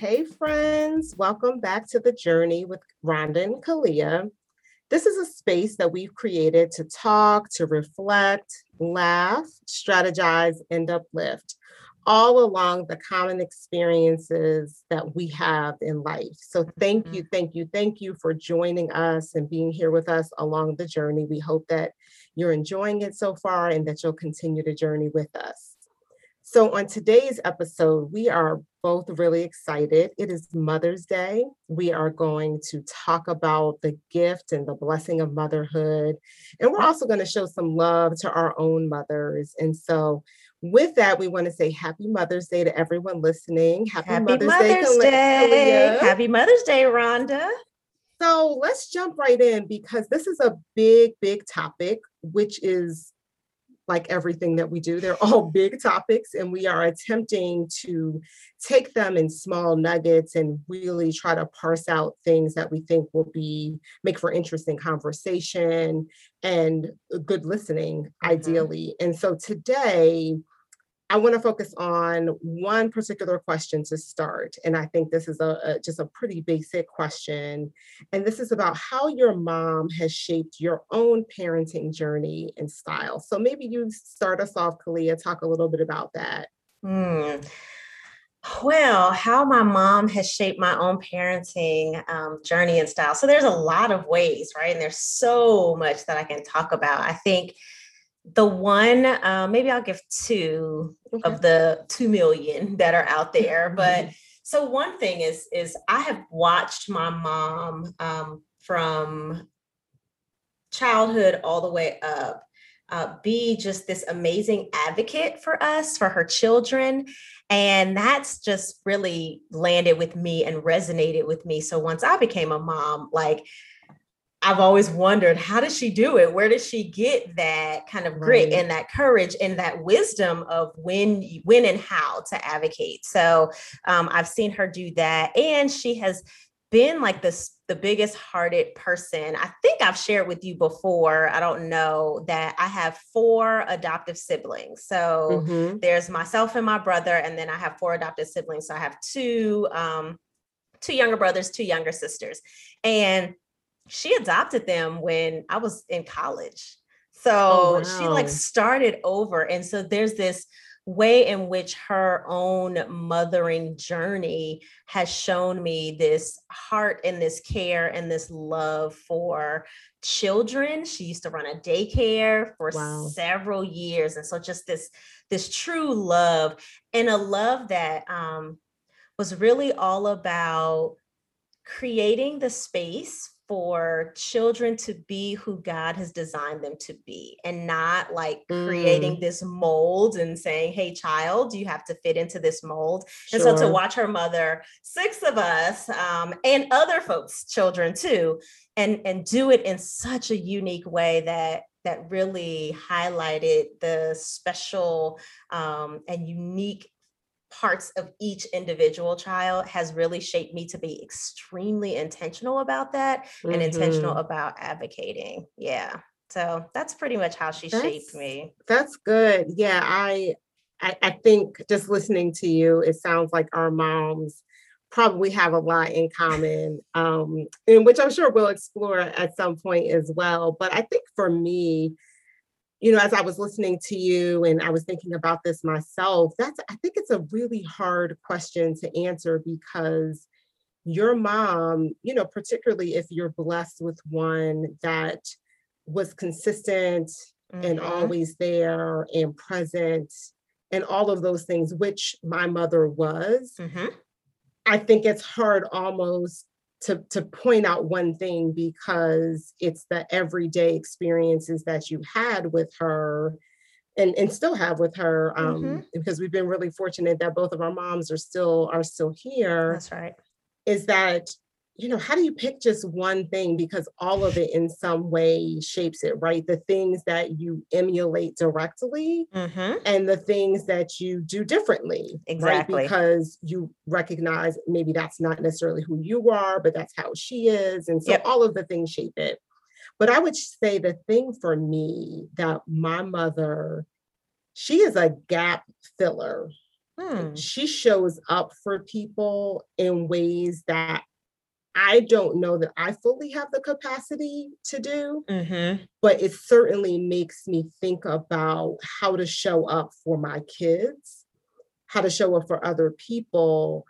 Hey, friends, welcome back to the journey with Rhonda and Kalia. This is a space that we've created to talk, to reflect, laugh, strategize, and uplift, all along the common experiences that we have in life. So, thank you, mm-hmm. thank you, thank you for joining us and being here with us along the journey. We hope that you're enjoying it so far and that you'll continue to journey with us. So, on today's episode, we are both really excited. It is Mother's Day. We are going to talk about the gift and the blessing of motherhood. And we're also going to show some love to our own mothers. And so, with that, we want to say Happy Mother's Day to everyone listening. Happy, Happy Mother's, Mother's, Day. Kalia. Happy Mother's Day, Rhonda. So let's jump right in because this is a big, big topic, which is like everything that we do. They're all big topics, and we are attempting to take them in small nuggets and really try to parse out things that we think will be make for interesting conversation and good listening, Mhm. ideally. And so today, I want to focus on one particular question to start. And I think this is a, a- just a pretty basic question. And this is about how your mom has shaped your own parenting journey and style. So maybe you start us off, Kalia, talk a little bit about that. Hmm. Well, how my mom has shaped my own parenting um, journey and style. So there's a lot of ways, right? And there's so much that I can talk about. I think the one, uh, maybe I'll give two Okay. of the two million that are out there. But so one thing is is I have watched my mom um, from childhood all the way up uh, be just this amazing advocate for us for her children and that's just really landed with me and resonated with me so once i became a mom like i've always wondered how does she do it where does she get that kind of grit Right. and that courage and that wisdom of when when and how to advocate so um, i've seen her do that and she has been like this the biggest hearted person. I think I've shared with you before. I don't know that I have four adoptive siblings. So Mhm. there's myself and my brother, and then I have four adoptive siblings. So I have two um, two younger brothers, two younger sisters, and she adopted them when I was in college. So Oh, she like started over, and so there's this way in which her own mothering journey has shown me this heart and this care and this love for children. She used to run a daycare for Wow. several years. And so just this this true love and a love that um was really all about creating the space for children to be who God has designed them to be and not like creating this mold and saying, hey, child, you have to fit into this mold. And so to watch her mother, six of us, um, and other folks' children too, and and do it in such a unique way that that really highlighted the special um, and unique parts of each individual child has really shaped me to be extremely intentional about that and intentional Mhm. about advocating. Yeah. So that's pretty much how she shaped me. that's good. Yeah, I, I I think just listening to you, it sounds like our moms probably have a lot in common, um, in which I'm sure we'll explore at some point as well. But I think for me, you know, as I was listening to you and I was thinking about this myself, that's I think it's a really hard question to answer because your mom, you know, particularly if you're blessed with one that was consistent and Mhm. always there and present and all of those things, which my mother was, Mhm. I think it's hard almost to, to point out one thing because it's the everyday experiences that you had with her and, and still have with her. Um, Mhm. because we've been really fortunate that both of our moms are still are still here That's right. is that you know how do you pick just one thing because all of it in some way shapes it right the things that you emulate directly Mhm. and the things that you do differently Exactly. right because you recognize maybe that's not necessarily who you are but that's how she is and so Yep. all of the things shape it but i would say the thing for me that my mother she is a gap filler Hmm. she shows up for people in ways that I don't know that I fully have the capacity to do, Mhm. but it certainly makes me think about how to show up for my kids, how to show up for other people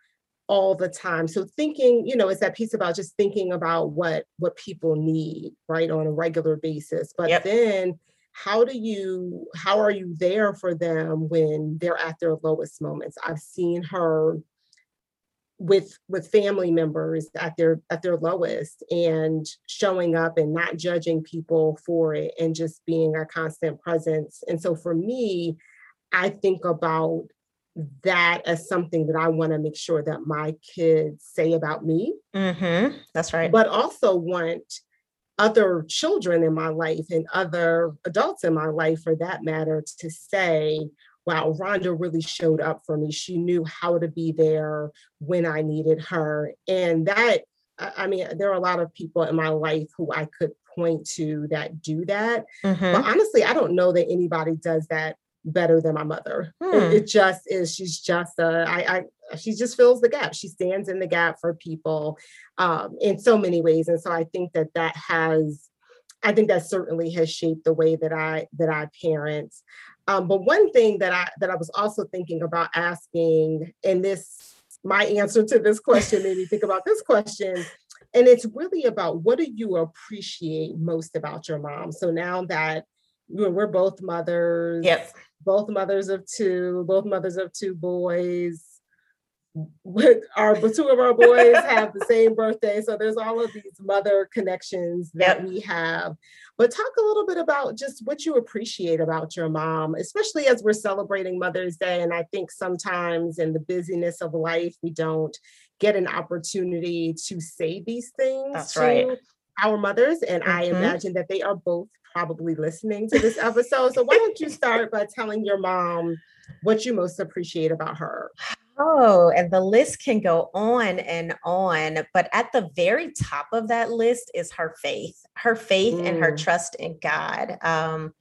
all the time. So thinking, you know, it's that piece about just thinking about what what people need, right, on a regular basis. But Yep. then how do you how are you there for them when they're at their lowest moments? I've seen her with with family members at their at their lowest and showing up and not judging people for it and just being a constant presence. And so for me, I think about that as something that I want to make sure that my kids say about me, Mhm. That's right. but also want other children in my life and other adults in my life for that matter to say, wow, Rhonda really showed up for me. She knew how to be there when I needed her. And that, I mean, there are a lot of people in my life who I could point to that do that. But Mhm. honestly, I don't know that anybody does that better than my mother. It, Hmm. it just is. She's just a. I. I. She just fills the gap. She stands in the gap for people um, in so many ways, and so I think that that has. I think that certainly has shaped the way that I that I parent. Um, but one thing that I that I was also thinking about asking, and this my answer to this question made me think about this question. And it's really about what do you appreciate most about your mom? So now that we're both mothers, Yep. both mothers of two, both mothers of two boys. With our but two of our boys have the same birthday. So there's all of these mother connections that Yep. we have. But talk a little bit about just what you appreciate about your mom, especially as we're celebrating Mother's Day. And I think sometimes in the busyness of life, we don't get an opportunity to say these things That's to right. our mothers. And I Mhm. imagine that they are both probably listening to this episode. So why don't you start by telling your mom what you most appreciate about her? Oh, and the list can go on and on, but at the very top of that list is her faith, her faith and her Mm. trust in God. Um,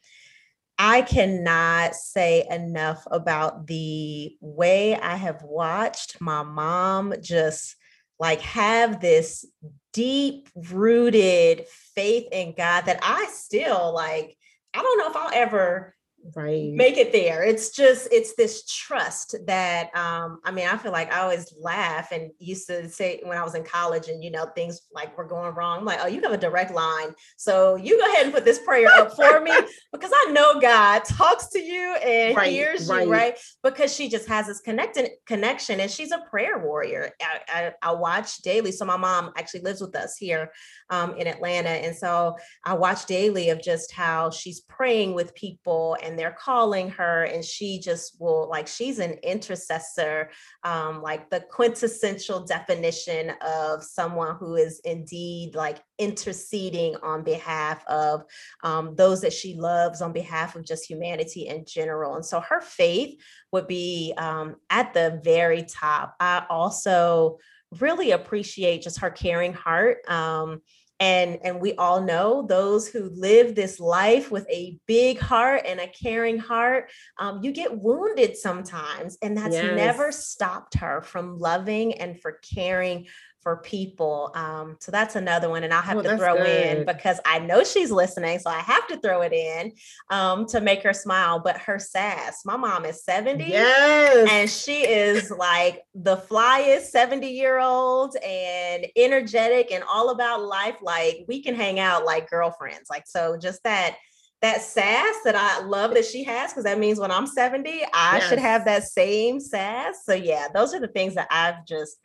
I cannot say enough about the way I have watched my mom just like have this deep rooted faith in God that I still like. I don't know if I'll ever Right. make it there. It's just it's this trust that um i mean i feel like i always laugh and used to say when i was in college and you know things like were going wrong I'm like oh you have a direct line. So you go ahead and put this prayer up for me because i know god talks to you and Right, hears right. you right. because she just has this connected connection and she's a prayer warrior. I, I, I watch daily. So my mom actually lives with us here um, in atlanta. And so I watch daily of just how she's praying with people and they're calling her, and she just will like she's an intercessor, um, like the quintessential definition of someone who is indeed like interceding on behalf of um, those that she loves, on behalf of just humanity in general. And so her faith would be um, at the very top. I also really appreciate just her caring heart. Um, and and we all know those who live this life with a big heart and a caring heart um, you get wounded sometimes and that's never stopped her from loving and for caring for people um, so that's another one and i'll have Oh, to throw in because i know she's listening so i have to throw it in um, to make her smile but her sass my mom is 70 Yes. and she is like the flyest 70 year old and energetic and all about life like we can hang out like girlfriends like so just that that sass that i love that she has because that means when i'm 70 i should have that same sass so yeah those are the things that i've just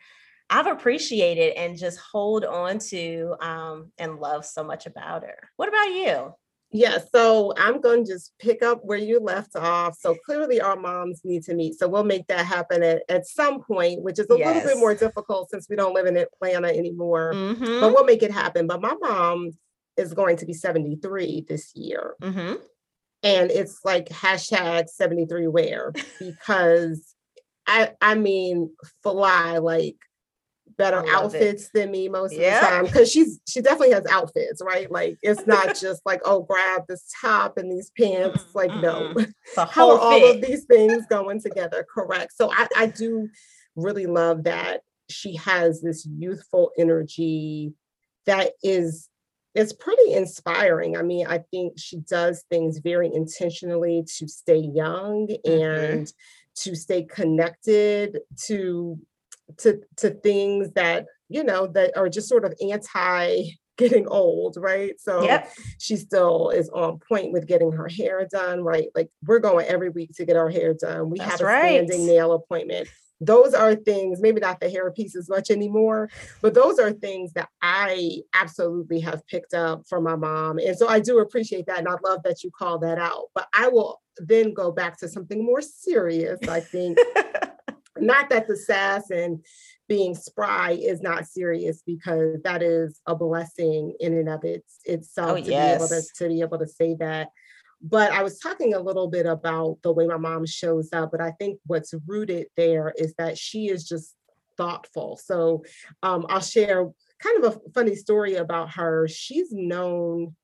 i've appreciated and just hold on to um, and love so much about her what about you Yeah, so I'm going to just pick up where you left off. So clearly, our moms need to meet. So we'll make that happen at, at some point, which is a little bit more difficult since we don't live in Atlanta anymore. mm-hmm, But we'll make it happen. But my mom is going to be 73 this year. mm-hmm. And it's like hashtag 73 where because I I mean fly like better love it. outfits than me most of the time because she's she definitely has outfits, right? Like it's not just like oh grab this top and these pants. Like no, how are all of these things going together? Correct. So I I do really love that she has this youthful energy that is it's pretty inspiring. I mean, I think she does things very intentionally to stay young Mhm. and to stay connected to to to things that you know that are just sort of anti getting old, right? So Yep. she still is on point with getting her hair done, right? Like we're going every week to get our hair done. We That's have a right. standing nail appointment. Those are things, maybe not the hair piece as much anymore, but those are things that I absolutely have picked up from my mom. And so I do appreciate that. And I love that you call that out. But I will then go back to something more serious, I think. not that the sass and being spry is not serious because that is a blessing in and of its itself Oh, to be able to, yes. to be able to say that. But i was talking a little bit about the way my mom shows up but i think what's rooted there is that she is just thoughtful. So um, i'll share kind of a funny story about her. She's known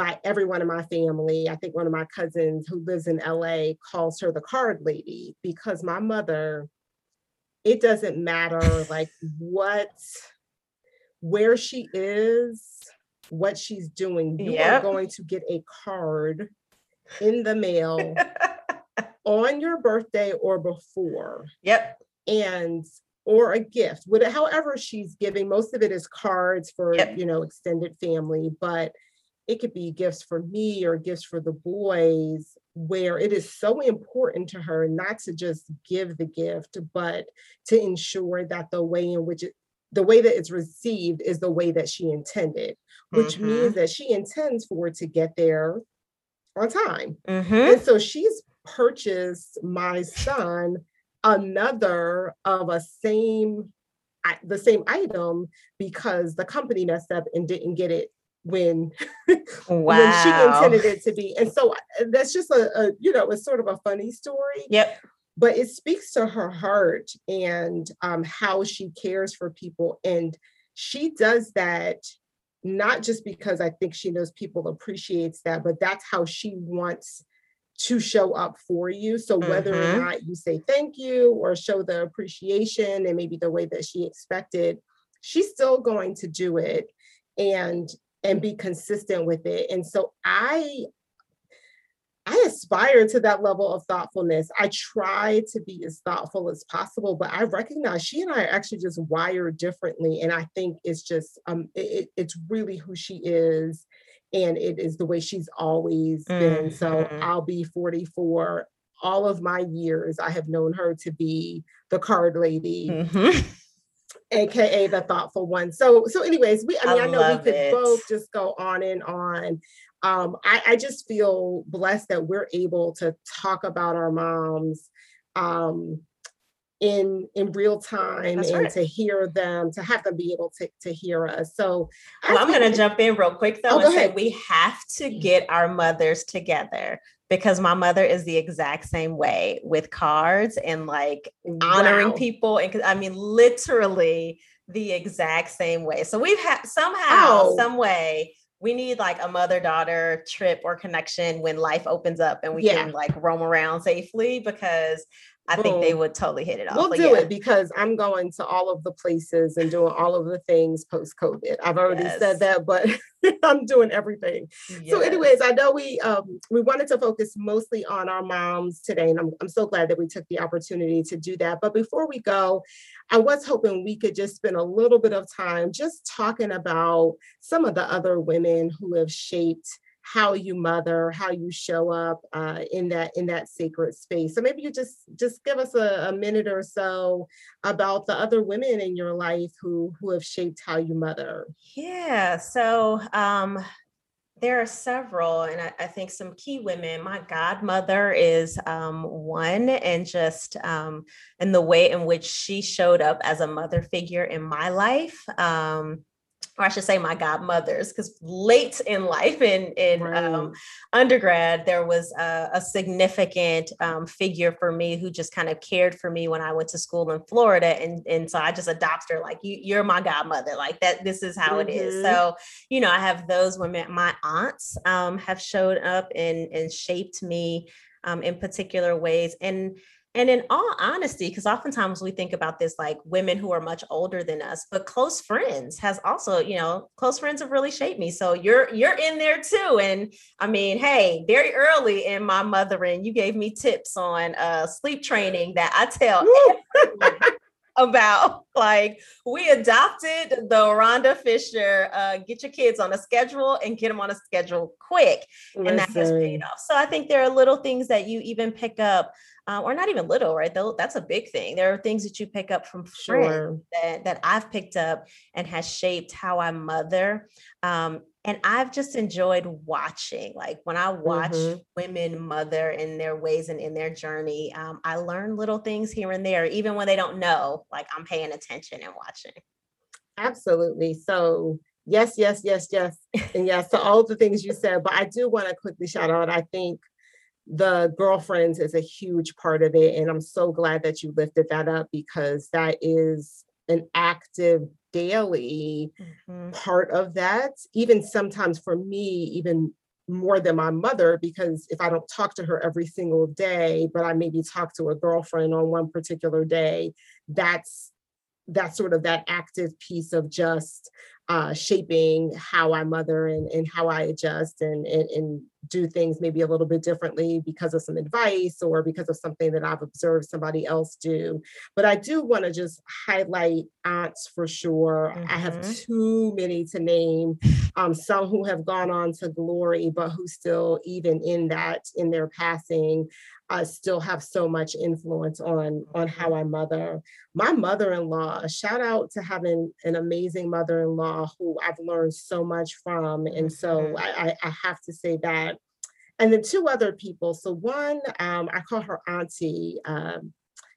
by everyone in my family. I think one of my cousins who lives in LA calls her the card lady because my mother, it doesn't matter like what, where she is, what she's doing, you Yep. are going to get a card in the mail on your birthday or before Yep. and or a gift with however she's giving most of it is cards for Yep. you know extended family but it could be gifts for me or gifts for the boys where it is so important to her not to just give the gift but to ensure that the way in which it the way that it's received is the way that she intended which Mhm. means that she intends for it to get there on time Mhm. and so she's purchased my son another of a same the same item because the company messed up and didn't get it when when she intended it to be. And so uh, that's just a, a you know, it's sort of a funny story, Yep. but it speaks to her heart and um, how she cares for people. And she does that not just because I think she knows people appreciates that, but that's how she wants to show up for you. So whether Mhm. or not you say thank you or show the appreciation and maybe the way that she expected, she's still going to do it and and be consistent with it. And so I I aspire to that level of thoughtfulness. I try to be as thoughtful as possible, but I recognize she and I are actually just wired differently. And I think it's just um it, it- it's really who she is and it is the way she's always been. So Mhm. I'll be 44. All of my years, I have known her to be the card lady, Mhm. aka the thoughtful one. So, so anyways, we I I mean, I, know we could it. both just go on and on. Um, I, I just feel blessed that we're able to talk about our moms um in in real time That's and right. to hear them, to have them be able to to hear us. So Well, I'm going to jump in real quick though Oh, and say ahead. we have to get our mothers together because my mother is the exact same way with cards and like honoring Wow. people and I mean literally the exact same way. So we've had somehow Oh. some way we need like a mother daughter trip or connection when life opens up and we Yeah. can like roam around safely because I think they would totally hit it off. We'll do yeah. it because I'm going to all of the places and doing all of the things post COVID. I've already Yes. said that, but I'm doing everything. So, anyways, I know we um, we wanted to focus mostly on our moms today, and I'm I'm so glad that we took the opportunity to do that. But before we go, I was hoping we could just spend a little bit of time just talking about some of the other women who have shaped how you mother, how you show up uh, in that in that sacred space. So maybe you just just give us a, a minute or so about the other women in your life who who have shaped how you mother. Yeah, so um, there are several, and I, I think some key women. My godmother is um, one, and just um, in the way in which she showed up as a mother figure in my life. Um, or I should say my godmothers, because late in life in in Right. um, undergrad, there was a, a significant um, figure for me who just kind of cared for me when I went to school in Florida, and and so I just adopted her like you, you're my godmother, like that. This is how it is. Mhm. So you know, I have those women. My aunts um, have showed up and and shaped me um, in particular ways, and and in all honesty, because oftentimes we think about this like women who are much older than us, but close friends has also, you know, close friends have really shaped me. So you're you're in there too. And I mean, hey, very early in my mothering, you gave me tips on uh sleep training that I tell about. Like we adopted the Rhonda Fisher, uh, get your kids on a schedule and get them on a schedule quick and that has paid off. So I think there are little things that you even pick up, uh, or not even little, right? Though that's a big thing. There are things that you pick up from friends Sure. that that I've picked up and has shaped how I mother. Um, and I've just enjoyed watching. Like when I watch Mhm. women mother in their ways and in their journey, um, I learn little things here and there, even when they don't know. Like I'm paying attention and watching. Absolutely. So yes, yes, yes, yes, and yes to all the things you said. But I do want to quickly shout out. I think the girlfriends is a huge part of it, and I'm so glad that you lifted that up because that is an active daily Mhm. part of that. Even sometimes for me, even more than my mother, because if I don't talk to her every single day, but I maybe talk to a girlfriend on one particular day, that's that's sort of that active piece of just uh, shaping how I mother and, and how I adjust and, and, and do things maybe a little bit differently because of some advice or because of something that I've observed somebody else do. But I do want to just highlight aunts for sure. I have Mhm. too many to name, um, some who have gone on to glory, but who still, even in that, in their passing, uh, still have so much influence on on how I mother. My mother-in-law, shout out to having an amazing mother-in-law who I've learned so much from. And so Mhm. I, I, I have to say that. And then two other people. So one, um, I call her auntie, um,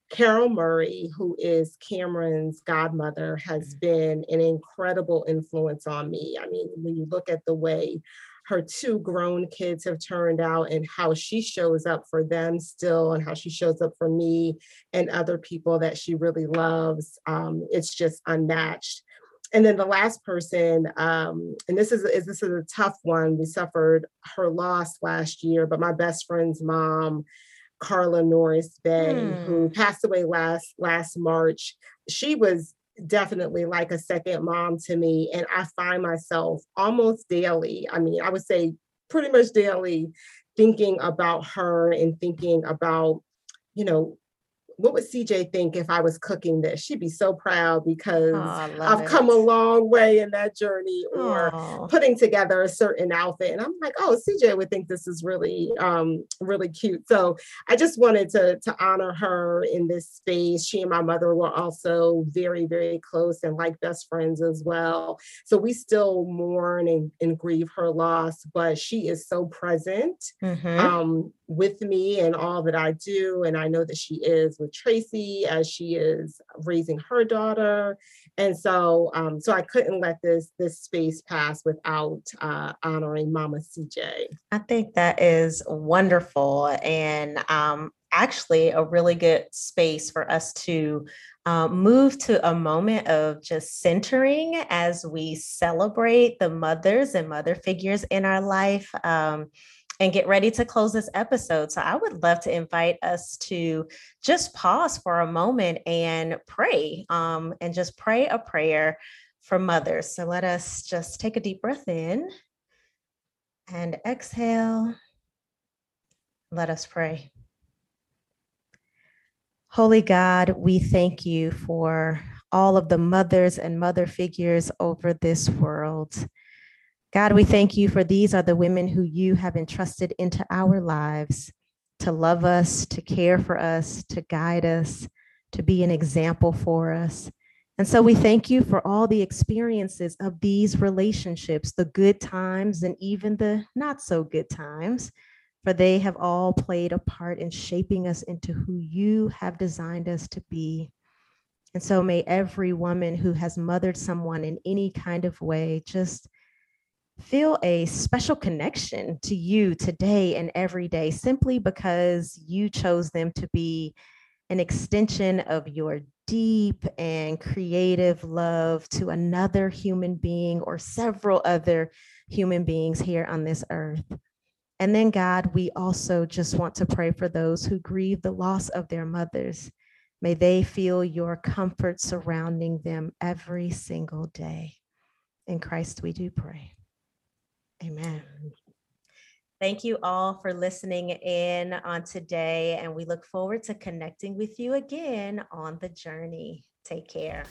Carol Murray, who is Cameron's godmother, has been an incredible influence on me. I mean, when you look at the way her two grown kids have turned out and how she shows up for them still and how she shows up for me and other people that she really loves, um, it's just unmatched. And then the last person, um, and this is, is this is a tough one. We suffered her loss last year, but my best friend's mom, Carla Norris Bay, who Hmm. passed away last last March. She was definitely like a second mom to me, and I find myself almost daily. I mean, I would say pretty much daily thinking about her and thinking about, you know, what would CJ think if I was cooking this? She'd be so proud because Oh, I've come a long way in that journey or putting together a certain outfit and i'm like oh cj would think this is really um really cute so i just wanted to to honor her in this space she and my mother were also very very close and like best friends as well so we still mourn and, and grieve her loss but she is so present Mhm. um, with me and all that I do. And I know that she is with Tracy as she is raising her daughter. And so, um, so I couldn't let this this space pass without uh, honoring Mama CJ. I think that is wonderful and um, actually a really good space for us to uh, move to a moment of just centering as we celebrate the mothers and mother figures in our life. Um, and get ready to close this episode. So, I would love to invite us to just pause for a moment and pray, um, and just pray a prayer for mothers. So, let us just take a deep breath in and exhale. Let us pray. Holy God, we thank you for all of the mothers and mother figures over this world. God, we thank you for these are the women who you have entrusted into our lives to love us, to care for us, to guide us, to be an example for us. And so we thank you for all the experiences of these relationships, the good times and even the not so good times, for they have all played a part in shaping us into who you have designed us to be. And so may every woman who has mothered someone in any kind of way just feel a special connection to you today and every day simply because you chose them to be an extension of your deep and creative love to another human being or several other human beings here on this earth. And then, God, we also just want to pray for those who grieve the loss of their mothers. May they feel your comfort surrounding them every single day. In Christ, we do pray. Amen. Thank you all for listening in on today, and we look forward to connecting with you again on the journey. Take care.